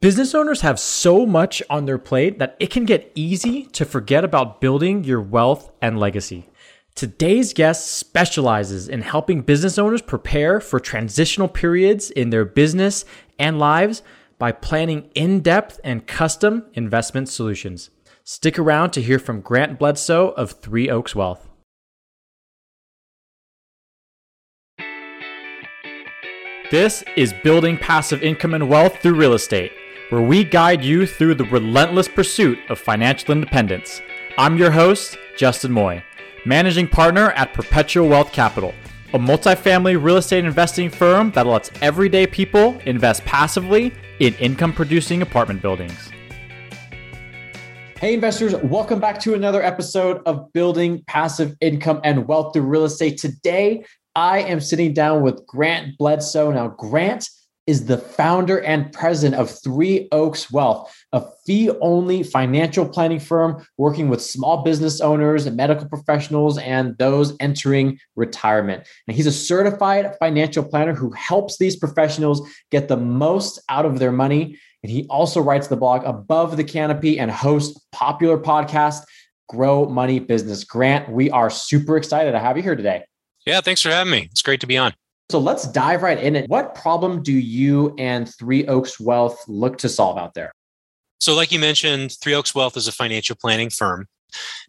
Business owners have so much on their plate that it can get easy to forget about building your wealth and legacy. Today's guest specializes in helping business owners prepare for transitional periods in their business and lives by planning in depth and custom investment solutions. Stick around to hear from Grant Bledsoe of Three Oaks Wealth. This is Building Passive Income and Wealth Through Real Estate where we guide you through the relentless pursuit of financial independence. I'm your host, Justin Moy, managing partner at Perpetual Wealth Capital, a multifamily real estate investing firm that lets everyday people invest passively in income producing apartment buildings. Hey, investors, welcome back to another episode of Building Passive Income and Wealth Through Real Estate. Today, I am sitting down with Grant Bledsoe. Now, Grant is the founder and president of Three Oaks Wealth, a fee only financial planning firm working with small business owners medical professionals and those entering retirement. And he's a certified financial planner who helps these professionals get the most out of their money. And he also writes the blog Above the Canopy and hosts popular podcast Grow Money Business. Grant, we are super excited to have you here today. Yeah, thanks for having me. It's great to be on. So let's dive right in. What problem do you and Three Oaks Wealth look to solve out there? So, like you mentioned, Three Oaks Wealth is a financial planning firm.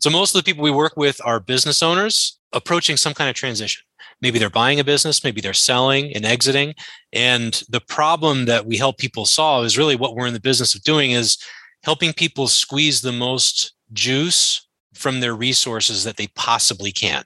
So, most of the people we work with are business owners approaching some kind of transition. Maybe they're buying a business, maybe they're selling and exiting. And the problem that we help people solve is really what we're in the business of doing is helping people squeeze the most juice from their resources that they possibly can.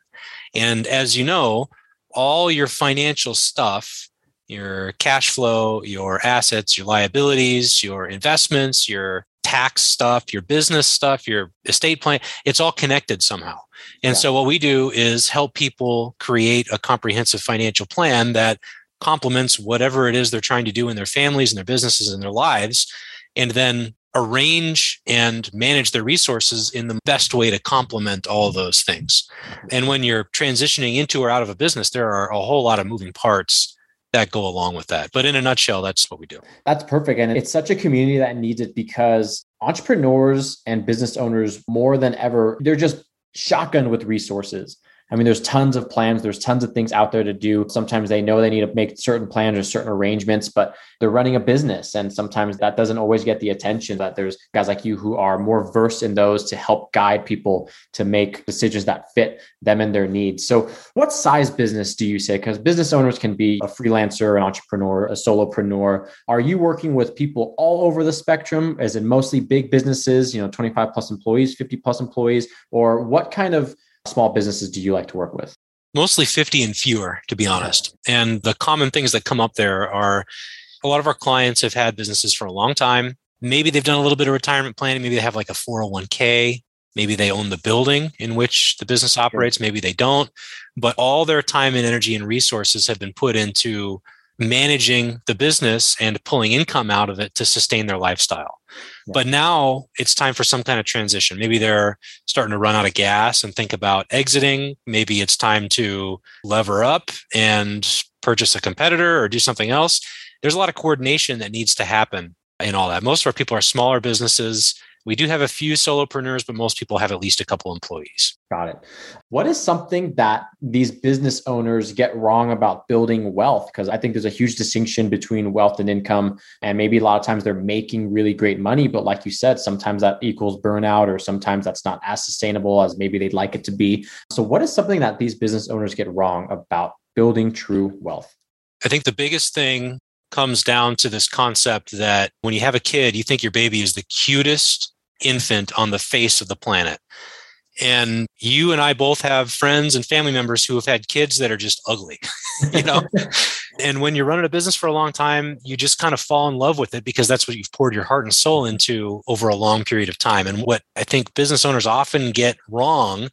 And as you know, all your financial stuff your cash flow, your assets, your liabilities, your investments, your tax stuff, your business stuff, your estate plan, it's all connected somehow. And yeah. so what we do is help people create a comprehensive financial plan that complements whatever it is they're trying to do in their families and their businesses and their lives and then arrange and manage their resources in the best way to complement all those things. And when you're transitioning into or out of a business, there are a whole lot of moving parts that go along with that. But in a nutshell, that's what we do. That's perfect. And it's such a community that needs it because entrepreneurs and business owners, more than ever, they're just shotgun with resources. I mean, there's tons of plans, there's tons of things out there to do. Sometimes they know they need to make certain plans or certain arrangements, but they're running a business. And sometimes that doesn't always get the attention that there's guys like you who are more versed in those to help guide people to make decisions that fit them and their needs. So, what size business do you say? Because business owners can be a freelancer, an entrepreneur, a solopreneur. Are you working with people all over the spectrum? Is it mostly big businesses, you know, 25 plus employees, 50 plus employees? Or what kind of small businesses do you like to work with? Mostly 50 and fewer, to be honest. And the common things that come up there are a lot of our clients have had businesses for a long time. Maybe they've done a little bit of retirement planning. Maybe they have like a 401k. Maybe they own the building in which the business operates. Maybe they don't. But all their time and energy and resources have been put into managing the business and pulling income out of it to sustain their lifestyle. Yeah. But now it's time for some kind of transition. Maybe they're starting to run out of gas and think about exiting. Maybe it's time to lever up and purchase a competitor or do something else. There's a lot of coordination that needs to happen in all that. Most of our people are smaller businesses we do have a few solopreneurs, but most people have at least a couple employees. Got it. What is something that these business owners get wrong about building wealth? Because I think there's a huge distinction between wealth and income. And maybe a lot of times they're making really great money. But like you said, sometimes that equals burnout, or sometimes that's not as sustainable as maybe they'd like it to be. So, what is something that these business owners get wrong about building true wealth? I think the biggest thing comes down to this concept that when you have a kid, you think your baby is the cutest infant on the face of the planet. And you and I both have friends and family members who have had kids that are just ugly, you know? and when you're running a business for a long time, you just kind of fall in love with it because that's what you've poured your heart and soul into over a long period of time. And what I think business owners often get wrong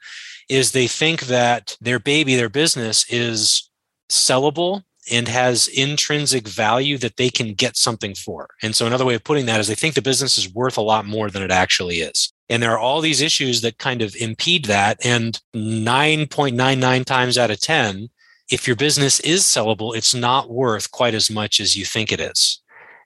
is they think that their baby, their business is sellable and has intrinsic value that they can get something for. And so another way of putting that is they think the business is worth a lot more than it actually is. And there are all these issues that kind of impede that. And 9.99 times out of 10, if your business is sellable, it's not worth quite as much as you think it is.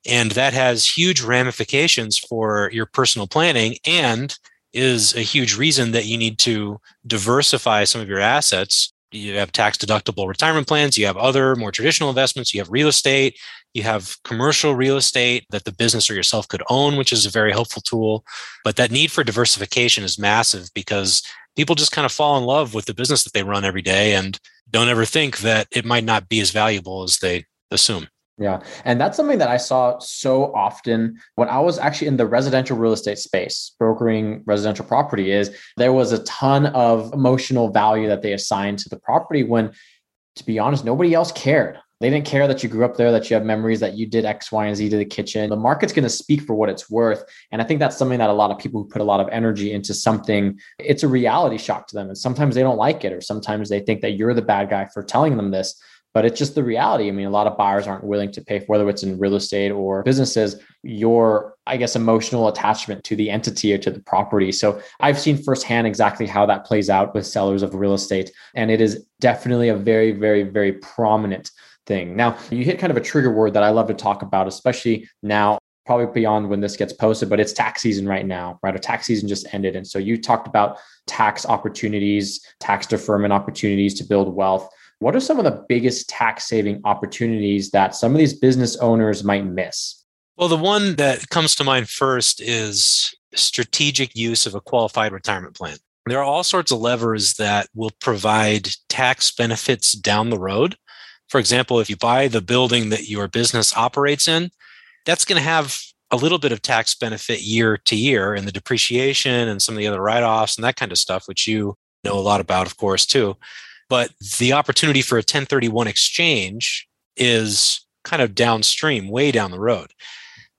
And that has huge ramifications for your personal planning and is a huge reason that you need to diversify some of your assets. You have tax deductible retirement plans, you have other more traditional investments, you have real estate, you have commercial real estate that the business or yourself could own, which is a very helpful tool. But that need for diversification is massive because people just kind of fall in love with the business that they run every day and don't ever think that it might not be as valuable as they assume. Yeah. And that's something that I saw so often when I was actually in the residential real estate space, brokering residential property is there was a ton of emotional value that they assigned to the property when to be honest, nobody else cared. They didn't care that you grew up there, that you have memories that you did X, Y, and Z to the kitchen. The market's going to speak for what it's worth. And I think that's something that a lot of people who put a lot of energy into something, it's a reality shock to them. And sometimes they don't like it, or sometimes they think that you're the bad guy for telling them this but it's just the reality. I mean, a lot of buyers aren't willing to pay for whether it's in real estate or businesses, your, I guess, emotional attachment to the entity or to the property. So I've seen firsthand exactly how that plays out with sellers of real estate. And it is definitely a very, very, very prominent thing. Now, you hit kind of a trigger word that I love to talk about, especially now probably beyond when this gets posted, but it's tax season right now, right? A tax season just ended. And so you talked about tax opportunities, tax deferment opportunities to build wealth. What are some of the biggest tax saving opportunities that some of these business owners might miss? Well, the one that comes to mind first is strategic use of a qualified retirement plan. There are all sorts of levers that will provide tax benefits down the road. For example, if you buy the building that your business operates in, that's going to have a little bit of tax benefit year to year and the depreciation and some of the other write offs and that kind of stuff, which you know a lot about, of course, too. But the opportunity for a 1031 exchange is kind of downstream, way down the road.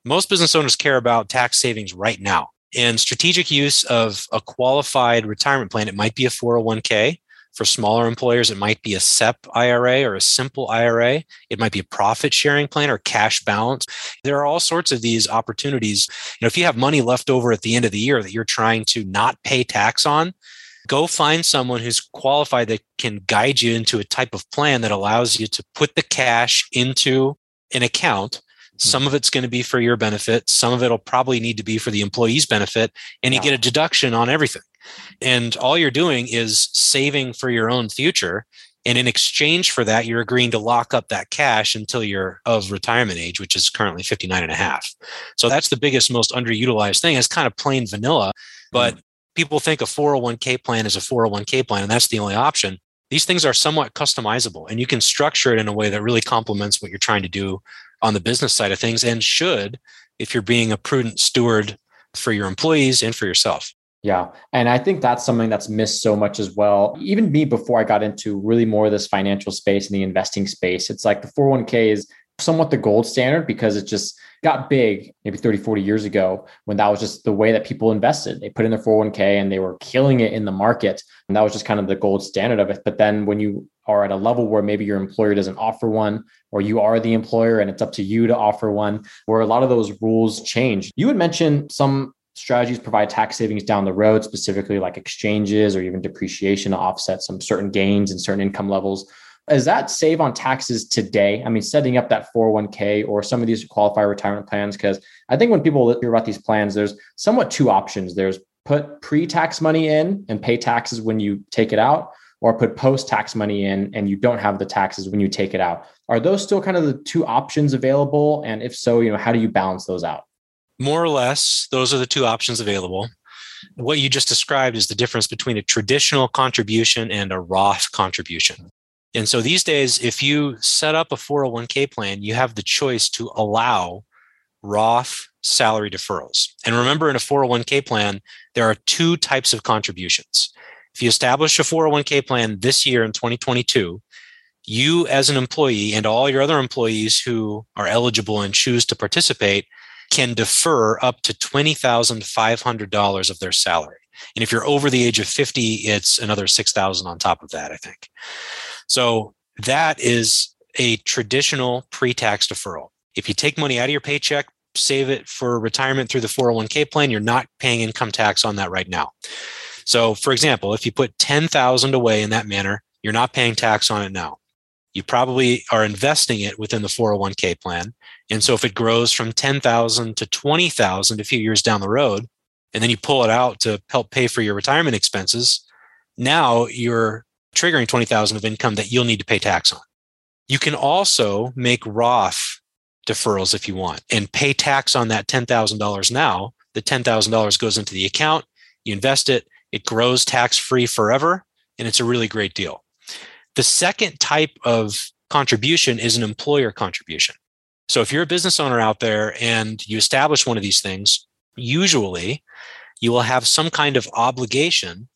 Most business owners care about tax savings right now. And strategic use of a qualified retirement plan, it might be a 401k. For smaller employers, it might be a SEP IRA or a simple IRA. It might be a profit sharing plan or cash balance. There are all sorts of these opportunities. You know, if you have money left over at the end of the year that you're trying to not pay tax on, go find someone who's qualified that can guide you into a type of plan that allows you to put the cash into an account. Hmm. Some of it's going to be for your benefit. Some of it'll probably need to be for the employee's benefit and you get a deduction on everything. And all you're doing is saving for your own future and in exchange for that you're agreeing to lock up that cash until you're of retirement age which is currently 59 and a half. So that's the biggest most underutilized thing. It's kind of plain vanilla but hmm. People think a 401k plan is a 401k plan and that's the only option. These things are somewhat customizable and you can structure it in a way that really complements what you're trying to do on the business side of things and should if you're being a prudent steward for your employees and for yourself. Yeah. And I think that's something that's missed so much as well. Even me, before I got into really more of this financial space and the investing space, it's like the 401k is somewhat the gold standard because it just got big maybe 30, 40 years ago when that was just the way that people invested. They put in their 401k and they were killing it in the market. And that was just kind of the gold standard of it. But then when you are at a level where maybe your employer doesn't offer one, or you are the employer and it's up to you to offer one, where a lot of those rules change. You would mention some strategies provide tax savings down the road, specifically like exchanges or even depreciation to offset some certain gains and certain income levels. Is that save on taxes today? I mean, setting up that 401k or some of these qualified retirement plans? Because I think when people hear about these plans, there's somewhat two options. There's put pre tax money in and pay taxes when you take it out, or put post tax money in and you don't have the taxes when you take it out. Are those still kind of the two options available? And if so, you know, how do you balance those out? More or less, those are the two options available. What you just described is the difference between a traditional contribution and a Roth contribution. And so these days, if you set up a 401k plan, you have the choice to allow Roth salary deferrals. And remember, in a 401k plan, there are two types of contributions. If you establish a 401k plan this year in 2022, you as an employee and all your other employees who are eligible and choose to participate can defer up to $20,500 of their salary. And if you're over the age of 50, it's another 6,000 on top of that, I think. So that is a traditional pre-tax deferral. If you take money out of your paycheck, save it for retirement through the 401k plan, you're not paying income tax on that right now. So for example, if you put 10,000 away in that manner, you're not paying tax on it now. you probably are investing it within the 401k plan. And so if it grows from 10,000 to 20,000 a few years down the road, and then you pull it out to help pay for your retirement expenses, now you're triggering 20,000 of income that you'll need to pay tax on. You can also make Roth deferrals if you want and pay tax on that $10,000 now. The $10,000 goes into the account, you invest it, it grows tax free forever, and it's a really great deal. The second type of contribution is an employer contribution. So if you're a business owner out there and you establish one of these things, usually you will have some kind of obligation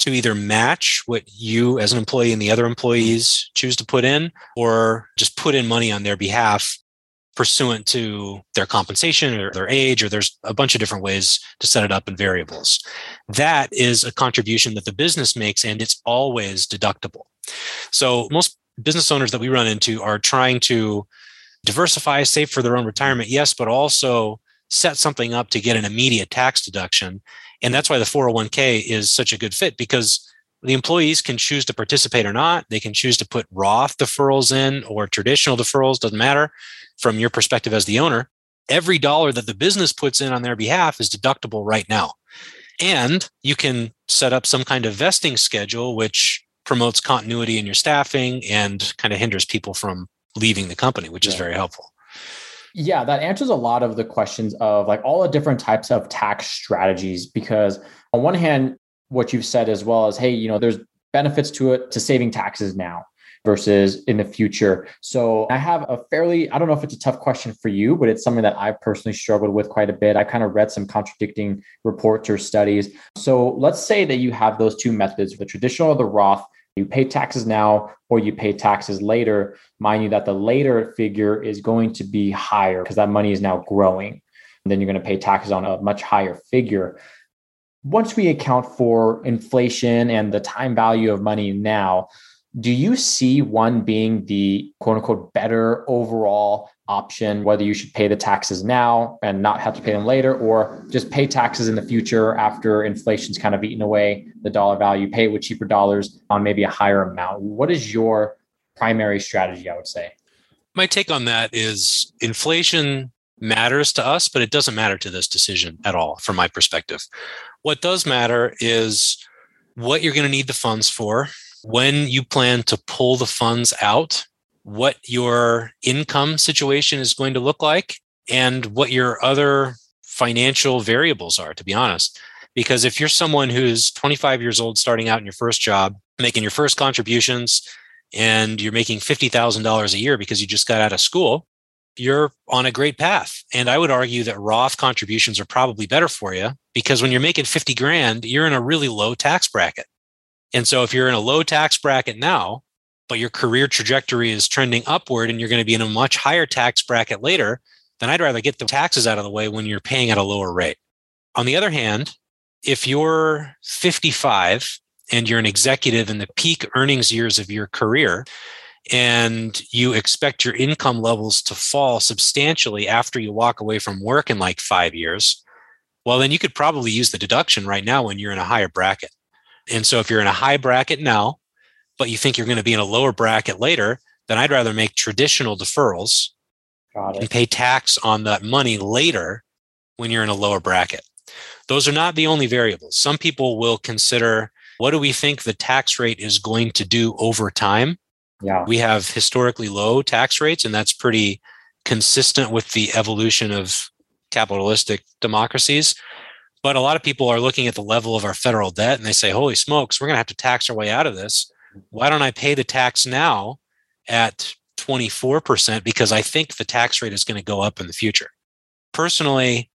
to either match what you as an employee and the other employees choose to put in or just put in money on their behalf pursuant to their compensation or their age, or there's a bunch of different ways to set it up in variables. That is a contribution that the business makes, and it's always deductible. So most business owners that we run into are trying to diversify, save for their own retirement, yes, but also set something up to get an immediate tax deduction. And that's why the 401k is such a good fit because the employees can choose to participate or not. They can choose to put Roth deferrals in or traditional deferrals, doesn't matter from your perspective as the owner. Every dollar that the business puts in on their behalf is deductible right now. And you can set up some kind of vesting schedule, which promotes continuity in your staffing and kind of hinders people from leaving the company, which yeah. is very helpful. Yeah, that answers a lot of the questions of like all the different types of tax strategies. Because on one hand, what you've said as well is, hey, you know, there's benefits to it to saving taxes now versus in the future. So I have a fairly, I don't know if it's a tough question for you, but it's something that I've personally struggled with quite a bit. I kind of read some contradicting reports or studies. So let's say that you have those two methods, the traditional or the Roth. You pay taxes now or you pay taxes later. Mind you, that the later figure is going to be higher because that money is now growing. And then you're going to pay taxes on a much higher figure once we account for inflation and the time value of money now, do you see one being the quote unquote better overall option, whether you should pay the taxes now and not have to pay them later, or just pay taxes in the future after inflation's kind of eaten away the dollar value, pay it with cheaper dollars on maybe a higher amount? What is your primary strategy, I would say? My take on that is inflation matters to us, but it doesn't matter to this decision at all, from my perspective. What does matter is what you're going to need the funds for, when you plan to pull the funds out, what your income situation is going to look like, and what your other financial variables are, to be honest. Because if you're someone who's 25 years old, starting out in your first job, making your first contributions, and you're making $50,000 a year because you just got out of school, you're on a great path. And I would argue that Roth contributions are probably better for you because when you're making 50 grand, you're in a really low tax bracket. And so if you're in a low tax bracket now, but your career trajectory is trending upward and you're going to be in a much higher tax bracket later, then I'd rather get the taxes out of the way when you're paying at a lower rate. On the other hand, if you're 55 and you're an executive in the peak earnings years of your career, and you expect your income levels to fall substantially after you walk away from work in like five years, well, then you could probably use the deduction right now when you're in a higher bracket. And so if you're in a high bracket now, but you think you're going to be in a lower bracket later, then I'd rather make traditional deferrals and pay tax on that money later when you're in a lower bracket. Those are not the only variables. Some people will consider what do we think the tax rate is going to do over time? Yeah. We have historically low tax rates, and that's pretty consistent with the evolution of capitalistic democracies. But a lot of people are looking at the level of our federal debt and they say, holy smokes, we're going to have to tax our way out of this. Why don't I pay the tax now at 24%? Because I think the tax rate is going to go up in the future. Personally,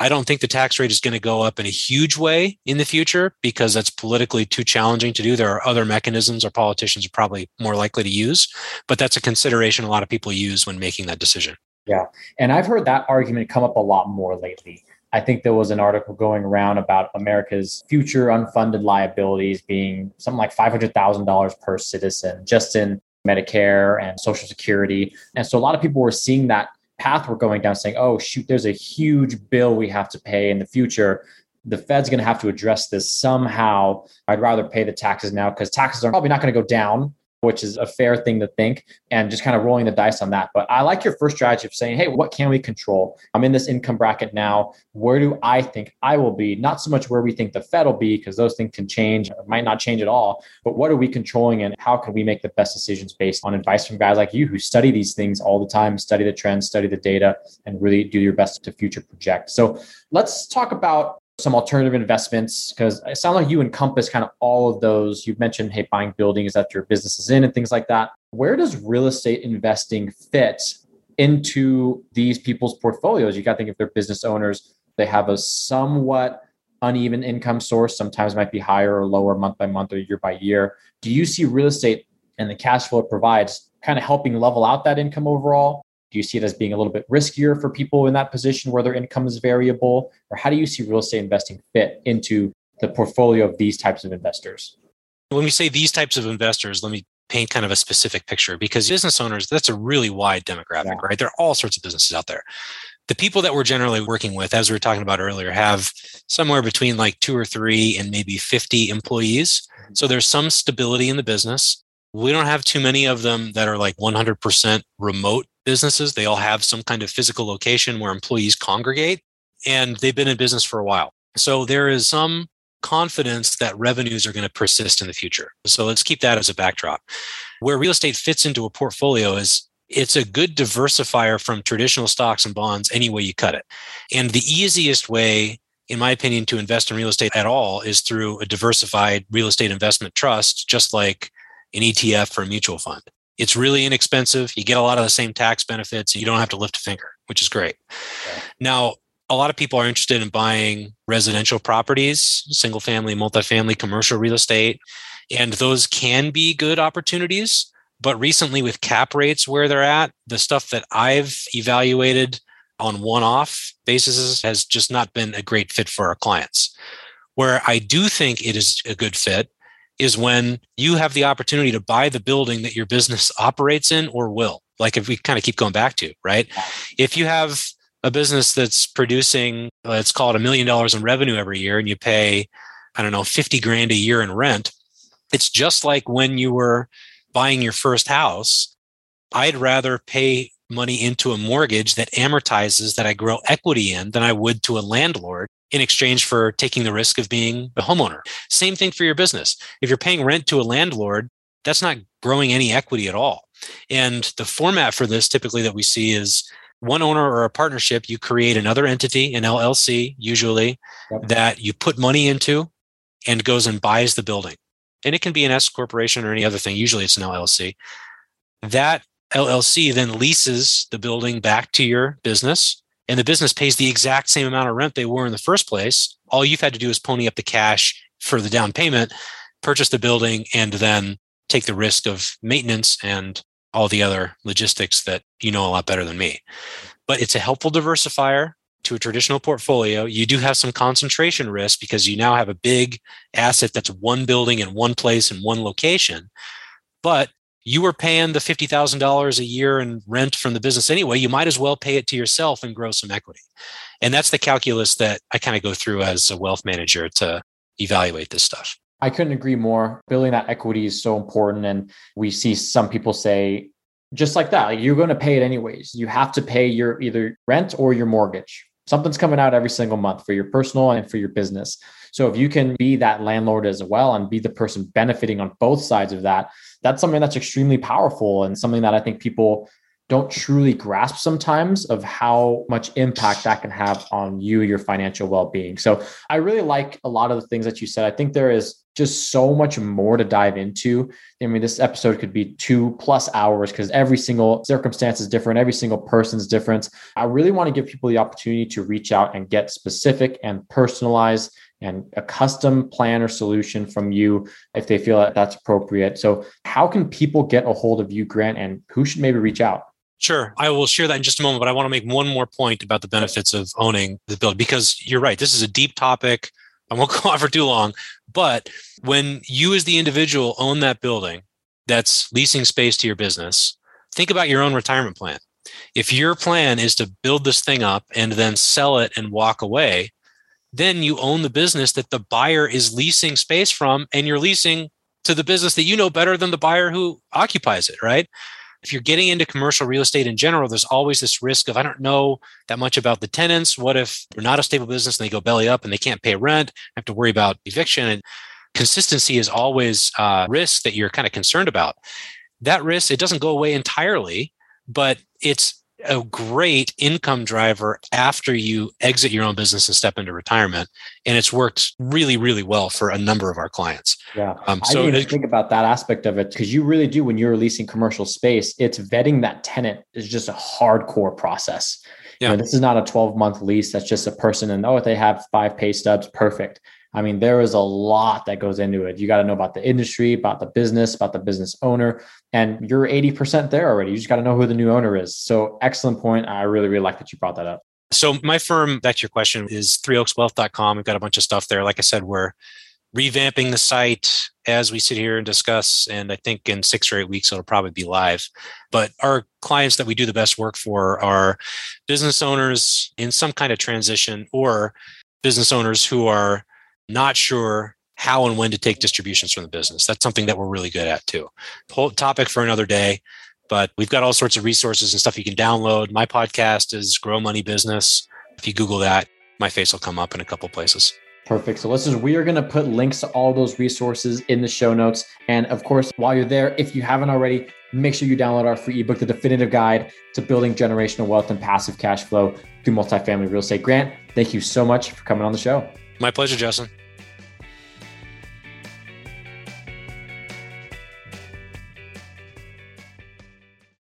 I don't think the tax rate is going to go up in a huge way in the future because that's politically too challenging to do. There are other mechanisms our politicians are probably more likely to use, but that's a consideration a lot of people use when making that decision. Yeah. And I've heard that argument come up a lot more lately. I think there was an article going around about America's future unfunded liabilities being something like $500,000 per citizen just in Medicare and Social Security. And so a lot of people were seeing that path we're going down saying, oh, shoot, there's a huge bill we have to pay in the future. The Fed's going to have to address this somehow. I'd rather pay the taxes now because taxes are probably not going to go down which is a fair thing to think, and just kind of rolling the dice on that. But I like your first strategy of saying, hey, what can we control? I'm in this income bracket now. Where do I think I will be? Not so much where we think the Fed will be, because those things can change might not change at all. But what are we controlling and how can we make the best decisions based on advice from guys like you who study these things all the time, study the trends, study the data, and really do your best to future project? So let's talk about some alternative investments because it sounds like you encompass kind of all of those. You've mentioned, hey, buying buildings that your business is in and things like that. Where does real estate investing fit into these people's portfolios? You got to think if they're business owners, they have a somewhat uneven income source, sometimes might be higher or lower month by month or year by year. Do you see real estate and the cash flow it provides kind of helping level out that income overall? Do you see it as being a little bit riskier for people in that position where their income is variable? Or how do you see real estate investing fit into the portfolio of these types of investors? When we say these types of investors, let me paint kind of a specific picture because business owners, that's a really wide demographic, yeah. right? There are all sorts of businesses out there. The people that we're generally working with, as we were talking about earlier, have somewhere between like two or three and maybe 50 employees. Mm-hmm. So there's some stability in the business. We don't have too many of them that are like 100% remote businesses. They all have some kind of physical location where employees congregate, and they've been in business for a while. So there is some confidence that revenues are going to persist in the future. So let's keep that as a backdrop. Where real estate fits into a portfolio is it's a good diversifier from traditional stocks and bonds any way you cut it. And the easiest way, in my opinion, to invest in real estate at all is through a diversified real estate investment trust, just like an ETF or a mutual fund. It's really inexpensive. You get a lot of the same tax benefits. You don't have to lift a finger, which is great. Okay. Now, a lot of people are interested in buying residential properties, single family, multifamily, commercial real estate, and those can be good opportunities. But recently, with cap rates where they're at, the stuff that I've evaluated on one off basis has just not been a great fit for our clients. Where I do think it is a good fit is when you have the opportunity to buy the building that your business operates in or will. Like if we kind of keep going back to, right? If you have a business that's producing, uh, let's call it a million dollars in revenue every year, and you pay, I don't know, 50 grand a year in rent, it's just like when you were buying your first house. I'd rather pay money into a mortgage that amortizes that I grow equity in than I would to a landlord in exchange for taking the risk of being a homeowner. Same thing for your business. If you're paying rent to a landlord, that's not growing any equity at all. And the format for this typically that we see is one owner or a partnership, you create another entity, an LLC, usually, yep. that you put money into and goes and buys the building. And it can be an S corporation or any other thing. Usually it's an LLC. That LLC then leases the building back to your business and the business pays the exact same amount of rent they were in the first place, all you've had to do is pony up the cash for the down payment, purchase the building, and then take the risk of maintenance and all the other logistics that you know a lot better than me. But it's a helpful diversifier to a traditional portfolio. You do have some concentration risk because you now have a big asset that's one building in one place in one location. But you were paying the $50,000 a year in rent from the business anyway. You might as well pay it to yourself and grow some equity. And that's the calculus that I kind of go through as a wealth manager to evaluate this stuff. I couldn't agree more. Building that equity is so important. And we see some people say, just like that, like you're going to pay it anyways. You have to pay your either rent or your mortgage. Something's coming out every single month for your personal and for your business. So if you can be that landlord as well and be the person benefiting on both sides of that, that's something that's extremely powerful and something that I think people don't truly grasp sometimes of how much impact that can have on you, your financial well being. So I really like a lot of the things that you said. I think there is just so much more to dive into. I mean, this episode could be two plus hours because every single circumstance is different, every single person's different. I really want to give people the opportunity to reach out and get specific and personalized and a custom plan or solution from you if they feel that that's appropriate. So, how can people get a hold of you, Grant, and who should maybe reach out? Sure. I will share that in just a moment, but I want to make one more point about the benefits of owning the building because you're right. This is a deep topic. I won't go on for too long. But when you, as the individual, own that building that's leasing space to your business, think about your own retirement plan. If your plan is to build this thing up and then sell it and walk away, then you own the business that the buyer is leasing space from and you're leasing to the business that you know better than the buyer who occupies it, right? If you're getting into commercial real estate in general, there's always this risk of I don't know that much about the tenants. What if they're not a stable business and they go belly up and they can't pay rent? I have to worry about eviction. And consistency is always a risk that you're kind of concerned about. That risk, it doesn't go away entirely, but it's a great income driver after you exit your own business and step into retirement. And it's worked really, really well for a number of our clients. Yeah. Um, so I didn't even think about that aspect of it because you really do when you're leasing commercial space, it's vetting that tenant is just a hardcore process. Yeah. You know, this is not a 12 month lease. That's just a person and oh, if they have five pay stubs. Perfect. I mean, there is a lot that goes into it. You got to know about the industry, about the business, about the business owner, and you're 80% there already. You just got to know who the new owner is. So, excellent point. I really, really like that you brought that up. So, my firm, back to your question, is threeoakswealth.com. We've got a bunch of stuff there. Like I said, we're revamping the site as we sit here and discuss. And I think in six or eight weeks, it'll probably be live. But our clients that we do the best work for are business owners in some kind of transition or business owners who are not sure how and when to take distributions from the business. That's something that we're really good at too. Whole topic for another day, but we've got all sorts of resources and stuff you can download. My podcast is Grow Money Business. If you Google that, my face will come up in a couple places. Perfect. So listeners, we are going to put links to all those resources in the show notes. And of course, while you're there, if you haven't already, make sure you download our free ebook, The Definitive Guide to Building Generational Wealth and Passive Cash Flow through Multifamily Real Estate. Grant, thank you so much for coming on the show. My pleasure, Justin.